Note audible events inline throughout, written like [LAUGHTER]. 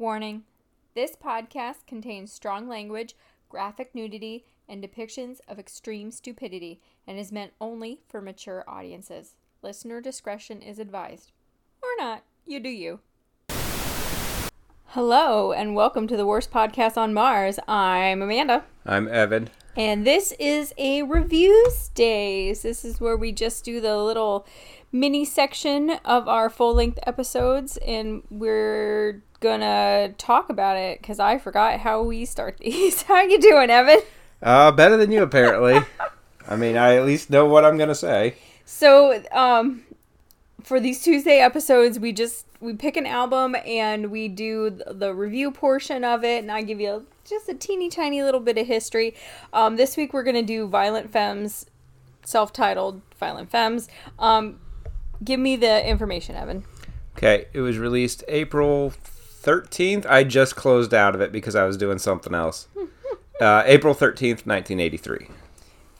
Warning This podcast contains strong language, graphic nudity, and depictions of extreme stupidity and is meant only for mature audiences. Listener discretion is advised. Or not. You do you. Hello, and welcome to the worst podcast on Mars. I'm Amanda. I'm Evan. And this is a reviews days. This is where we just do the little mini section of our full length episodes, and we're gonna talk about it because I forgot how we start these. [LAUGHS] how you doing, Evan? Uh, better than you apparently. I mean, I at least know what I'm gonna say. So, um, for these Tuesday episodes, we just we pick an album and we do the review portion of it, and I give you just a teeny tiny little bit of history. Um, this week we're gonna do Violent Femmes, self-titled Violent Femmes. Um, give me the information, Evan. Okay, it was released April 13th. I just closed out of it because I was doing something else. [LAUGHS] uh, April 13th, 1983.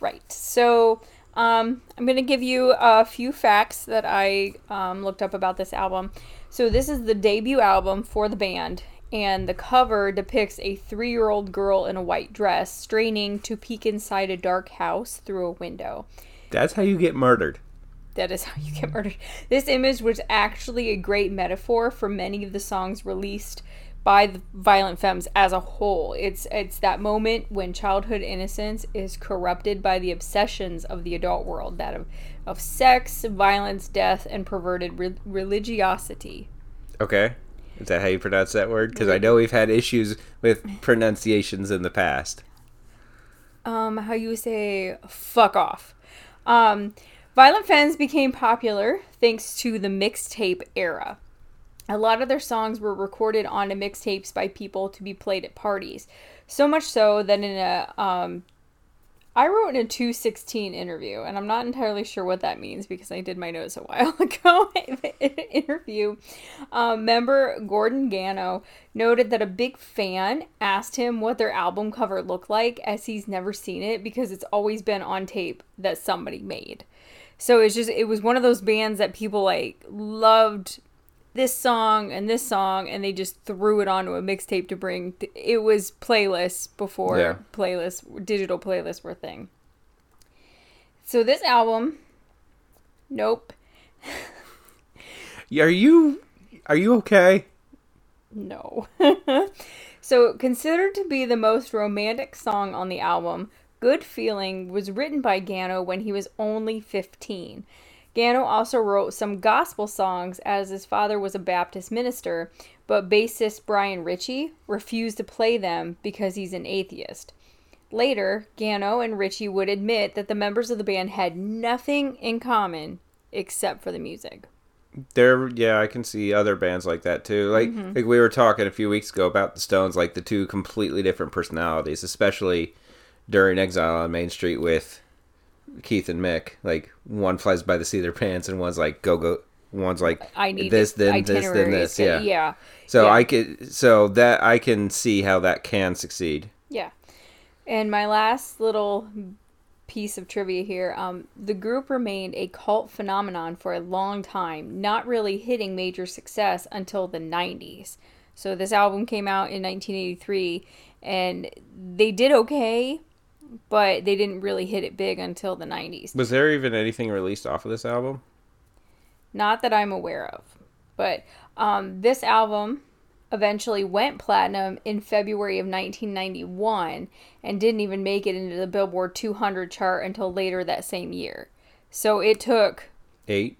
Right. So um, I'm going to give you a few facts that I um, looked up about this album. So this is the debut album for the band, and the cover depicts a three year old girl in a white dress straining to peek inside a dark house through a window. That's how you get murdered. That is how you get murdered. This image was actually a great metaphor for many of the songs released by the Violent Femmes as a whole. It's it's that moment when childhood innocence is corrupted by the obsessions of the adult world, that of, of sex, violence, death, and perverted re- religiosity. Okay. Is that how you pronounce that word? Because I know we've had issues with pronunciations in the past. Um, how you say fuck off. Um, Violent Femmes became popular thanks to the mixtape era. A lot of their songs were recorded onto mixtapes by people to be played at parties. So much so that in a um, I wrote in a 216 interview, and I'm not entirely sure what that means because I did my notes a [LAUGHS] while ago. interview, um, member Gordon Gano noted that a big fan asked him what their album cover looked like, as he's never seen it because it's always been on tape that somebody made. So it's just it was one of those bands that people like loved this song and this song and they just threw it onto a mixtape to bring it was playlists before yeah. playlists digital playlists were a thing. So this album nope. Are you are you okay? No. [LAUGHS] So considered to be the most romantic song on the album good feeling was written by gano when he was only 15 Gano also wrote some gospel songs as his father was a Baptist minister, but bassist Brian Ritchie refused to play them because he's an atheist. Later, Gano and Ritchie would admit that the members of the band had nothing in common except for the music. There, yeah, I can see other bands like that too. Like, mm-hmm. like we were talking a few weeks ago about the Stones, like the two completely different personalities, especially during Exile on Main Street with Keith and Mick. Like one flies by the seat of their pants, and one's like go go. One's like I need this, then this, then this. Yeah, yeah. So yeah. I could, so that I can see how that can succeed. Yeah, and my last little piece of trivia here: um, the group remained a cult phenomenon for a long time, not really hitting major success until the '90s. So this album came out in 1983, and they did okay, but they didn't really hit it big until the 90s. Was there even anything released off of this album? Not that I'm aware of. But um, this album eventually went platinum in February of 1991 and didn't even make it into the Billboard 200 chart until later that same year. So it took eight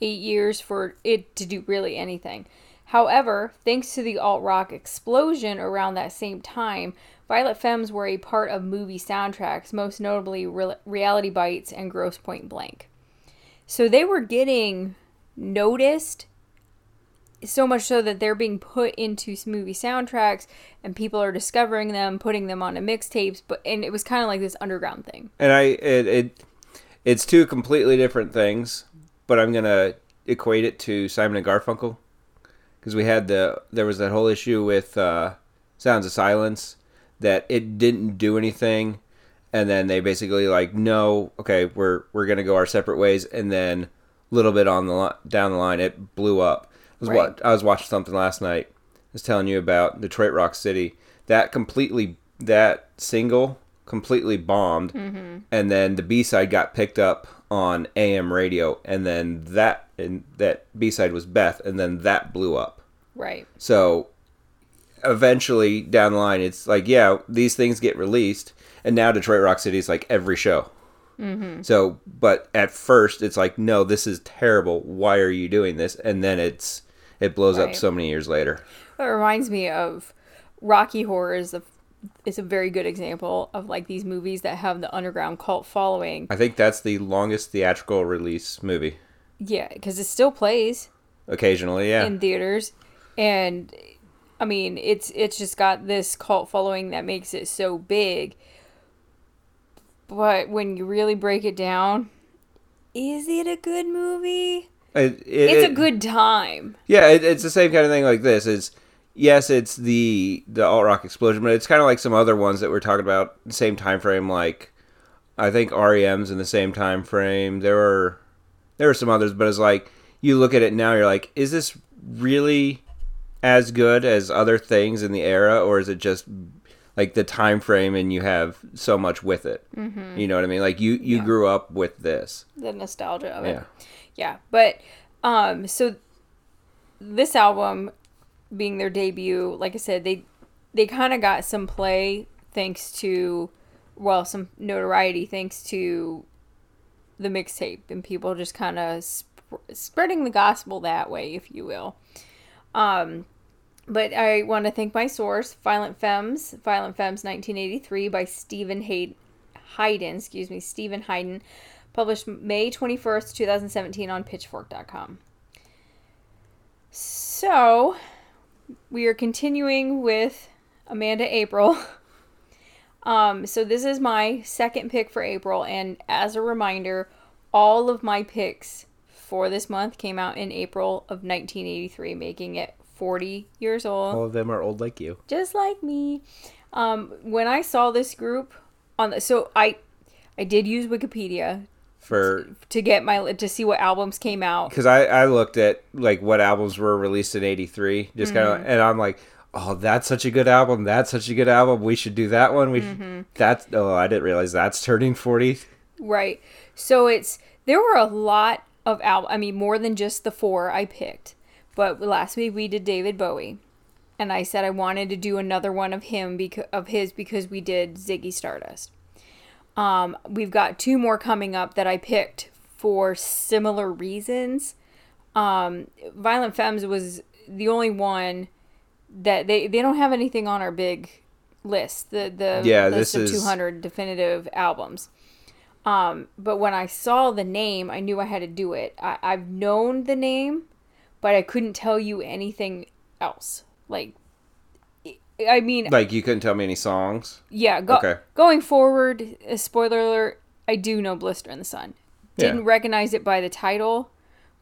eight years for it to do really anything. However, thanks to the alt rock explosion around that same time, Violent Femmes were a part of movie soundtracks, most notably Re- Reality Bites and Grosse Pointe Blank. So they were getting noticed so much so that they're being put into movie soundtracks and people are discovering them, putting them onto mixtapes, but and it was kind of like this underground thing. And I it, it it's two completely different things, but I'm going to equate it to Simon and Garfunkel because we had the there was that whole issue with uh, Sounds of Silence that it didn't do anything and then they basically like no okay we're we're gonna go our separate ways and then a little bit on the down the line it blew up I was, right. wa- I was watching something last night was telling you about Detroit Rock City. That completely that single completely bombed, mm-hmm. and then the B side got picked up on AM radio, and then that and that B side was Beth, and then that blew up. Right. So eventually down the line, it's like, yeah, these things get released, and now Detroit Rock City is like every show. Mm-hmm. So, but at first, it's like, no, this is terrible. Why are you doing this? And then it's it blows up so many years later. It reminds me of Rocky Horror is a is a very good example of like these movies that have the underground cult following. I think that's the longest theatrical release movie. Yeah, because it still plays Occasionally, yeah. in theaters, and I mean it's it's just got this cult following that makes it so big. But when you really break it down, is it a good movie? It- it- It's a good time. Yeah, it, it's the same kind of thing like this. It's yes, it's the the alt rock explosion, but it's kind of like some other ones that we're talking about the same time frame. Like I think REM's in the same time frame. There were there were some others, but it's like you look at it now, you're like, is this really as good as other things in the era, or is it just like the time frame and you have so much with it? Mm-hmm. You know what I mean? Like you you Yeah. grew up with this. The nostalgia of it. Yeah. Yeah, but um so this album being their debut, like I said, they they kind of got some play thanks to well, some notoriety thanks to the mixtape and people just kind of sp- spreading the gospel that way, if you will. Um but I want to thank my source, Violent Femmes, Violent Femmes 1983 by Stephen Hayden, excuse me, Stephen Hayden, published May 21st, 2017 on pitchfork.com. So, we are continuing with Amanda April. [LAUGHS] Um, so this is my second pick for April, and as a reminder, all of my picks for this month came out in April of 1983, making it 40 years old All of them are old like you. just like me. Um, when I saw this group on the, so I, I did use Wikipedia For to get my to see what albums came out. because I, I looked at like what albums were released in 83 just kind Mm-hmm. of and i'm like oh that's such a good album that's such a good album we should do that one we Mm-hmm. should, that's oh i didn't realize that's turning 40 Right. So it's there were a lot of al. I mean, more than just the four I picked. But last week we did David Bowie, and I said I wanted to do another one of him because of his because we did Ziggy Stardust. Um, we've got two more coming up that I picked for similar reasons. Um, Violent Femmes was the only one that they they don't have anything on our big list. The the Yeah, list this of is- 200 definitive albums. Um, but when I saw the name, I knew I had to do it. I, I've known the name, but I couldn't tell you anything else. Like, I- mean, like you couldn't tell me any songs yeah. Go, Okay. Going forward, uh, spoiler alert: I do know "Blister in the Sun." Didn't recognize it by the title,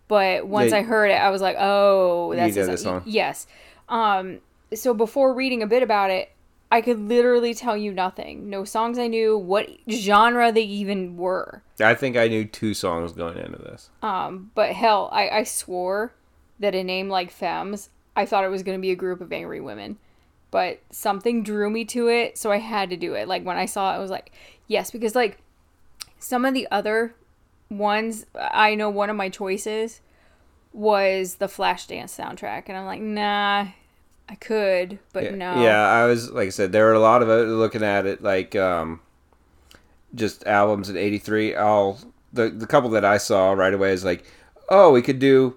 but once Yeah. I heard it, I was like, "Oh, that's know the the song." song. Yes. Um. So before reading a bit about it, I could literally tell you nothing. No songs I knew, what genre they even were. i think i knew two songs going into this Um, but hell, I, I swore that a name like Femmes, I thought it was going to be a group of angry women. But something drew me to it, so I had to do it. Like when I saw it, I was like, yes, because like some of the other ones, I know one of my choices was the Flashdance soundtrack, and I'm like, nah, I could, but yeah, no. yeah i was like i said there were a lot of it looking at it like um just albums in 83 all the, the couple that i saw right away is like oh we could do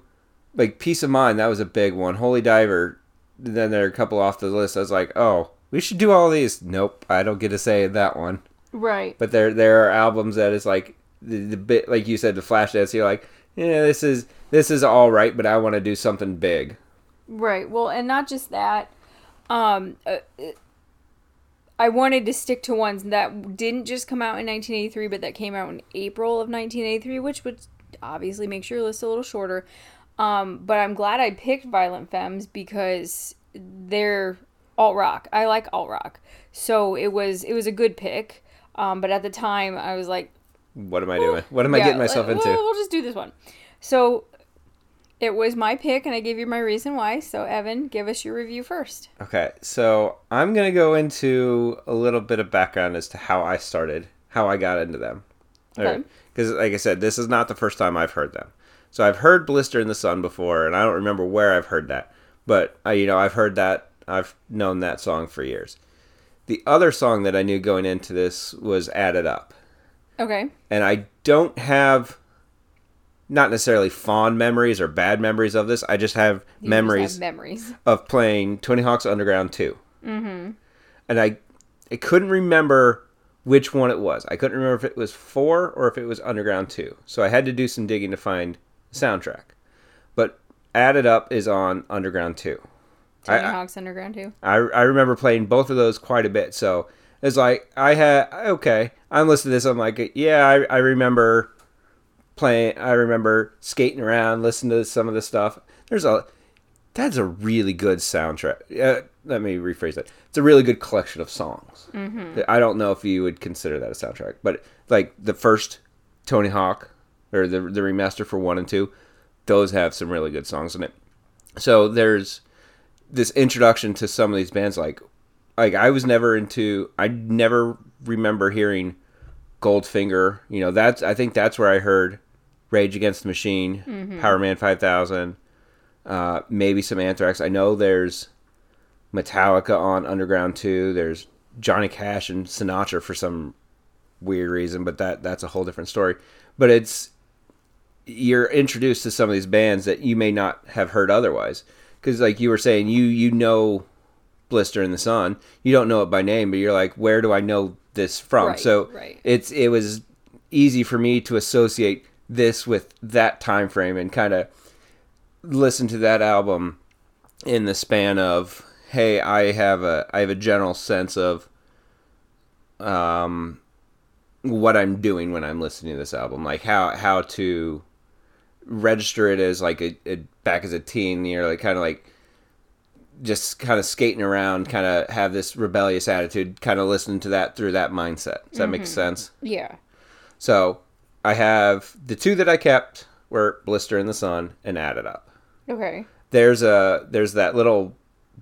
like piece of mind that was a big one holy diver then there are a couple off the list i was like oh we should do all these nope i don't get to say that one Right. but there there are albums that is like the, the bit like you said the flash dance you're like yeah this is this is all right but i want to do something big Right. Well, and not just that. Um, uh, I wanted to stick to ones that didn't just come out in 1983, but that came out in April of 1983, which would obviously make your list a little shorter. Um, but I'm glad I picked Violent Femmes because they're alt rock. I like alt rock, so it was it was a good pick. Um, but at the time, I was like, what am i doing what am i yeah, getting myself like, into Well, we'll just do this one. So, It was my pick, and I gave you my reason why. So, Evan, give us your review first. Okay, so I'm gonna go into a little bit of background as to how I started, how I got into them. Okay. Because, like I said, this is not the first time I've heard them. So I've heard "Blister in the Sun" before, and I don't remember where I've heard that, but I, you know, I've heard that. I've known that song for years. The other song that I knew going into this was "Add It Up." Okay. and I don't have not necessarily fond memories or bad memories of this. I just have You just memories have memories. of playing Tony Hawk's Underground 2. Mm-hmm. And I, I couldn't remember which one it was. I couldn't remember if it was 4 or if it was Underground 2. So I had to do some digging to find soundtrack. But Add It Up is on Underground 2. Tony I- Hawk's Underground 2. I, I remember playing both of those quite a bit. So it's like I had okay. I'm listening to this. I'm like, yeah, I, I remember playing. I remember skating around, listening to some of the stuff. There's a that's a really good soundtrack. Uh, let me rephrase that. It's a really good collection of songs. Mm-hmm. I don't know if you would consider that a soundtrack, but like the first Tony Hawk or the the remaster for one and two, those have some really good songs in it. So there's this introduction to some of these bands like like I was never into I never remember hearing Goldfinger. You know, that's I think that's where I heard Rage Against the Machine, Power Man 5000, uh, maybe some Anthrax. I know there's Metallica on Underground 2. There's Johnny Cash and Sinatra for some weird reason, but that that's a whole different story. But it's you're introduced to some of these bands that you may not have heard otherwise. Because like you were saying you you know blister in the sun. You don't know it by name but you're like where do i know this from? Right, so right. it's it was easy for me to associate this with that time frame and kind of listen to that album in the span of hey i have a i have a general sense of um what i'm doing when i'm listening to this album. Like how how to register it as like a, a back as a teen you're like kind of like just kind of skating around kind of have this rebellious attitude kind of listening to that through that mindset. Does that make mm-hmm. sense? Yeah. so i have the two that i kept were blister in the sun and add it up. Okay. there's a there's that little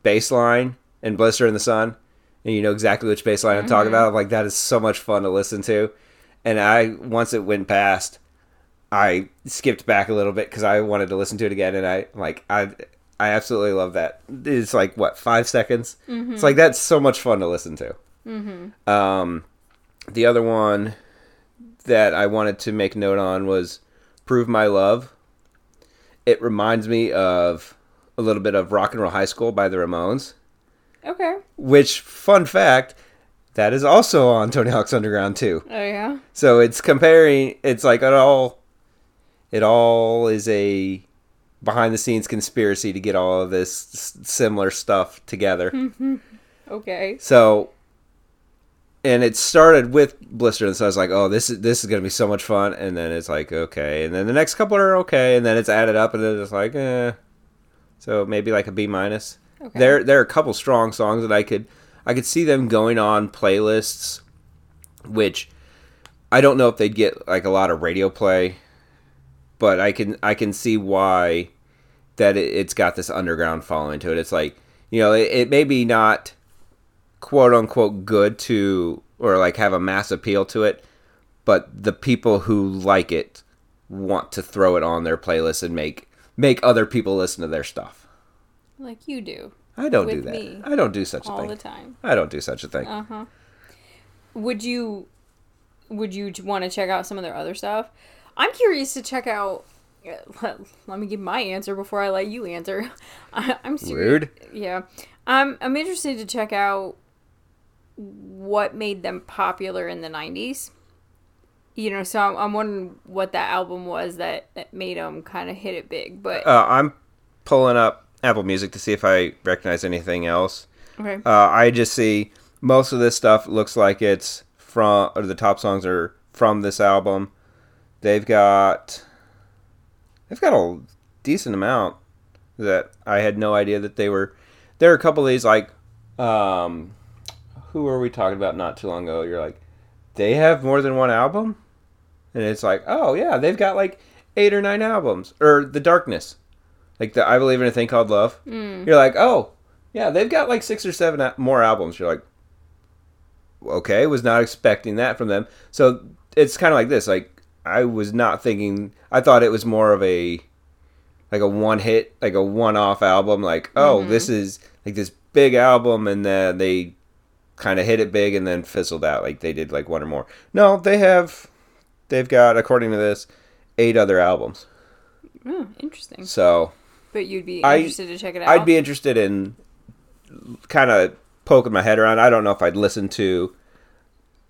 bass line in blister in the sun and you know exactly which bass line i'm talking mm-hmm. about. I'm like that is so much fun to listen to. And i once it went past i skipped back a little bit because i wanted to listen to it again and i like i i absolutely love that it's like what five seconds it's like that's so much fun to listen to um the other one that i wanted to make note on was prove my love it reminds me of a little bit of Rock and Roll High School by the Ramones, Okay. which, fun fact, that is also on Tony Hawk's Underground too. Oh yeah. So it's comparing. It's like it all. It all is a behind the scenes conspiracy to get all of this similar stuff together. [LAUGHS] Okay. So, and it started with Blister, and so I was like, "Oh, this is this is gonna be so much fun." And then it's like, okay, and then the next couple are okay, and then it's add it up, and then it's like, eh. So maybe like a B minus. Okay. There, there are a couple strong songs that I could, I could see them going on playlists, which I don't know if they'd get like a lot of radio play, but I can, I can see why that it, it's got this underground following to it. It's like, you know, it, it may be not quote unquote good to or like have a mass appeal to it, but the people who like it want to throw it on their playlist and make make other people listen to their stuff. Like you do I don't do that. I don't do such a thing. all the time. I don't do such a thing. Uh huh. Would you? Would you want to check out some of their other stuff? I'm curious to check out. Let, [LAUGHS] let me give my answer before I let you answer. [LAUGHS] I, I'm serious. Rude. Yeah, I'm. I'm interested to check out what made them popular in the '90s. You know, so I'm, I'm wondering what that album was that, that made them kind of hit it big. But Uh, I'm pulling up Apple Music to see if I recognize anything else. okay, Uh, I just see most of this stuff looks like it's from, or the top songs are from this album. They've got, they've got a decent amount that I had no idea that they were. There are a couple of these like, um, who were we talking about not too long ago? You're like, they have more than one album, and it's like, oh yeah, they've got like eight or nine albums, or The Darkness. like the I Believe in a Thing Called Love. Mm. You're like, oh, yeah, they've got like six or seven more albums. You're like, okay, was not expecting that from them. So it's kind of like this. Like I was not thinking. I thought it was more of a like a one hit, like a one off album. Like, oh, mm-hmm. this is like this big album, and then they kind of hit it big and then fizzled out. Like they did like one or more. No, they have. They've got, according to this, eight other albums. Oh, interesting. So But you'd be I- interested to check it out. I'd be interested in kind of poking my head around. I don't know if I'd listen to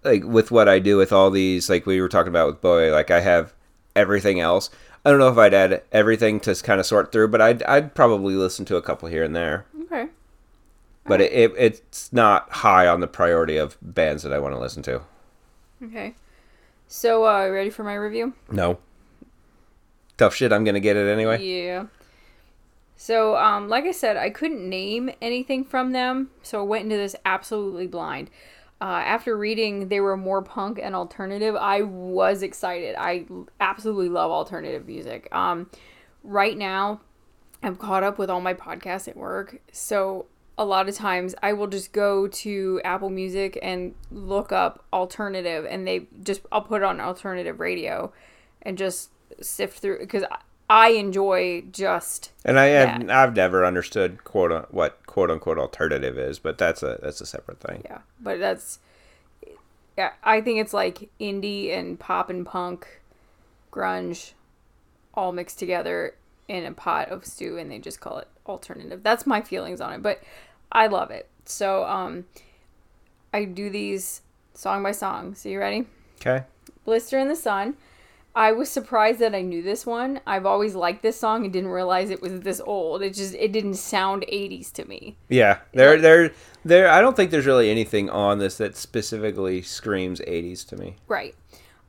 like with what I do with all these like we were talking about with Bowie, like I have everything else. I don't know if I'd add everything to kind of sort through, but I'd I'd probably listen to a couple here and there. Okay. But it, it it's not high on the priority of bands that I want to listen to. Okay. So, uh, ready for my review? No. Tough shit, I'm gonna get it anyway. Yeah. So, um, like I said, I couldn't name anything from them, so I went into this absolutely blind. Uh, after reading they were more punk and alternative, I was excited. I absolutely love alternative music. Um, right now, I'm caught up with all my podcasts at work, so a lot of times I will just go to Apple Music and look up alternative, and they just I'll put on alternative radio, and just sift through because I enjoy just And I have, Yeah. I've never understood quote what quote unquote alternative is, but that's a that's a separate thing. yeah, but that's yeah. I think it's like indie and pop and punk, grunge, all mixed together in a pot of stew, and they just call it alternative. That's my feelings on it, but I love it. So um, I do these song by song. So you ready? Okay. Blister in the Sun. I was surprised that I knew this one. I've always liked this song and didn't realize it was this old. It just it didn't sound 80s to me. Yeah, there, there, there. I don't think there's really anything on this that specifically screams '80s to me. Right.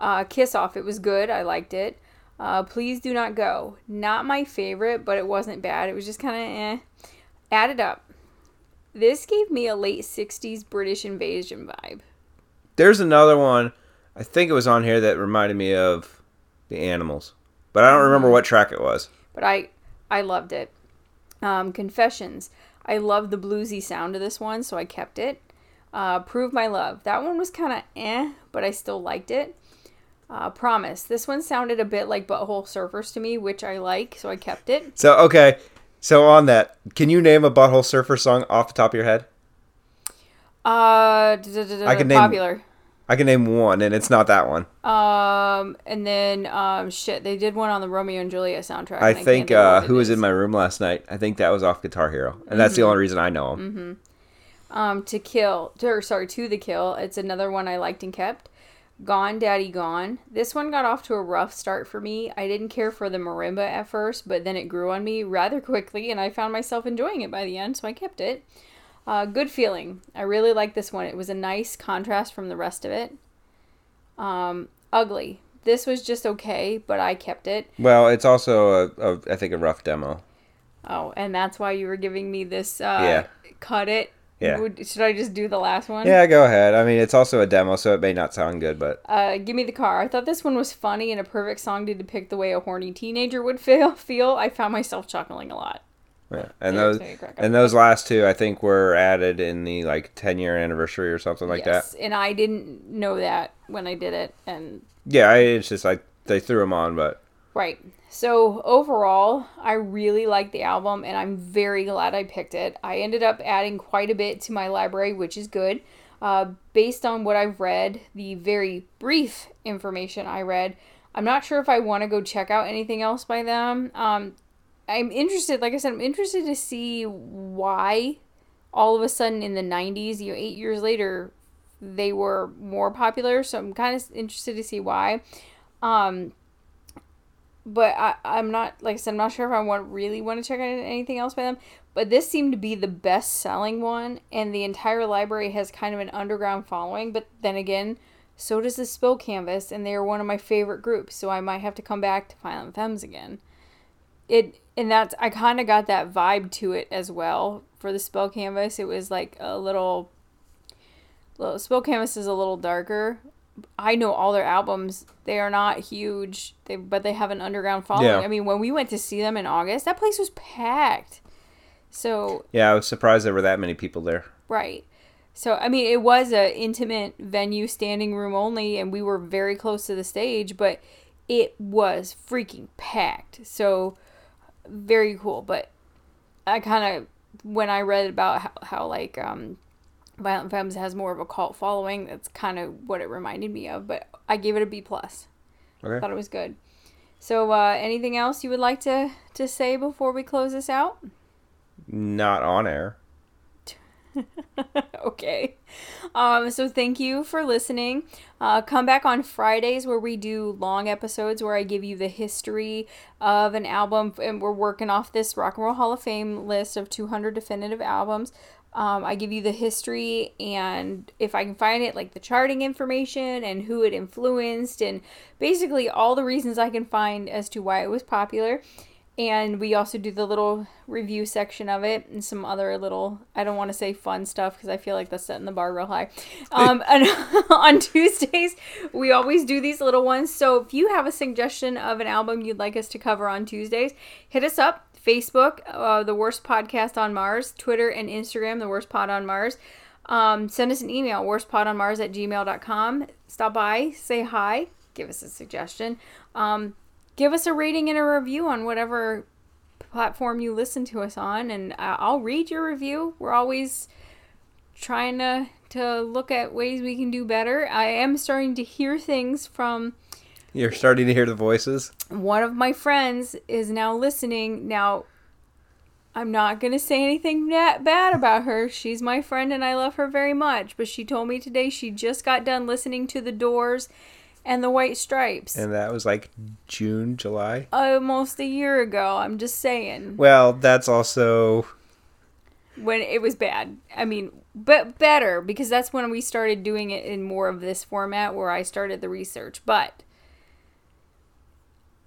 Uh, Kiss Off. It was good. I liked it. Uh, Please Do Not Go. Not my favorite, but it wasn't bad. It was just kind of eh. Add it up. This gave me a late 60s British invasion vibe. There's another one. I think it was on here that reminded me of the Animals, but I don't remember what track it was. but I I loved it. Um, Confessions. I love the bluesy sound of this one, so I kept it. Uh, Prove My Love. That one was kind of eh, but I still liked it. Uh, Promise. This one sounded a bit like Butthole Surfers to me, which I like, so I kept it. So okay, so on that, can you name a Butthole Surfer song off the top of your head? Uh, I can name- popular. I can name one, and it's not that one. Um, and then um, shit, they did one on the Romeo and Juliet soundtrack. I and think uh, who was in my room last night. I think that was off Guitar Hero, and that's the only reason I know him. Um, to kill, or sorry, to the kill. It's another one I liked and kept. Gone, Daddy, Gone. This one got off to a rough start for me. I didn't care for the marimba at first, but then it grew on me rather quickly, and I found myself enjoying it by the end, so I kept it. Uh, good feeling. I really like this one. It was a nice contrast from the rest of it. Um, ugly. This was just okay, but I kept it. Well, it's also a, a I think a rough demo. Oh, and that's why you were giving me this. Uh, Yeah. Cut it. Yeah. Would, should I just do the last one? Yeah, go ahead. I mean, it's also a demo, so it may not sound good, but Uh, give me the car. I thought this one was funny and a perfect song to depict the way a horny teenager would feel. Feel. I found myself chuckling a lot. Yeah. And those so you crack up. and those last two, I think, were added in the like ten year anniversary or something like yes, that. and I didn't know that when I did it. And Yeah, I, it's just like they threw them on, but right. So overall, I really like the album, and I'm very glad I picked it. I ended up adding quite a bit to my library, which is good. Uh, based on what I've read, the very brief information I read, I'm not sure if I want to go check out anything else by them. Um, I'm interested, like I said, I'm interested to see why all of a sudden in the 90s, you know, eight years later, they were more popular. So I'm kind of interested to see why. Um, but I, I'm not, like I said, I'm not sure if I want really want to check out anything else by them. But this seemed to be the best selling one, and the entire library has kind of an underground following. But then again, so does the Spill Canvas, and they are one of my favorite groups. So I might have to come back to Violent Femmes again. It and that's I kind of got that vibe to it as well for the Spill Canvas. It was like a little, little Spill Canvas is a little darker, I know all their albums. They are not huge, they but they have an underground following. Yeah. I mean, when we went to see them in August, that place was packed. So Yeah, I was surprised there were that many people there. Right. So I mean, it was a intimate venue, standing room only, and we were very close to the stage, but it was freaking packed. So very cool. But I kind of when I read about how, how like um, Violent Femmes has more of a cult following, that's kind of what it reminded me of. But I gave it a B plus. Okay. Thought it was good. So uh, anything else you would like to to say before we close this out? Not on air. [LAUGHS] okay. Um, so thank you for listening. Uh, come back on Fridays where we do long episodes where I give you the history of an album, and we're working off this Rock and Roll Hall of Fame list of 200 definitive albums. Um, I give you the history and if I can find it, like the charting information and who it influenced, and basically all the reasons I can find as to why it was popular and we also do the little review section of it and some other little i don't want to say fun stuff because i feel like that's setting the bar real high. [LAUGHS] Um, and [LAUGHS] on tuesdays we always do these little ones. So if you have a suggestion of an album you'd like us to cover on tuesdays hit us up facebook uh, the worst podcast on mars twitter and instagram the worst pod on mars. Um, send us an email worstpodonmars at gmail.com stop by say hi give us a suggestion. Um, give us a rating and a review on whatever platform you listen to us on and i'll read your review. We're always trying to to look at ways we can do better. I am starting to hear things from You're starting to hear the voices. one of my friends is now listening. Now i'm not going to say anything that bad about her. She's my friend and i love her very much but she told me today she just got done listening to the doors and the white stripes And that was like June, July. almost a year ago i'm just saying Well, that's also when it was bad. I mean, but better because that's when we started doing it in more of this format where I started the research. But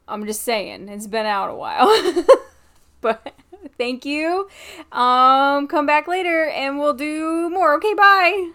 I'm just saying, it's been out a while. [LAUGHS] but thank you. Um come back later and we'll do more. Okay, bye.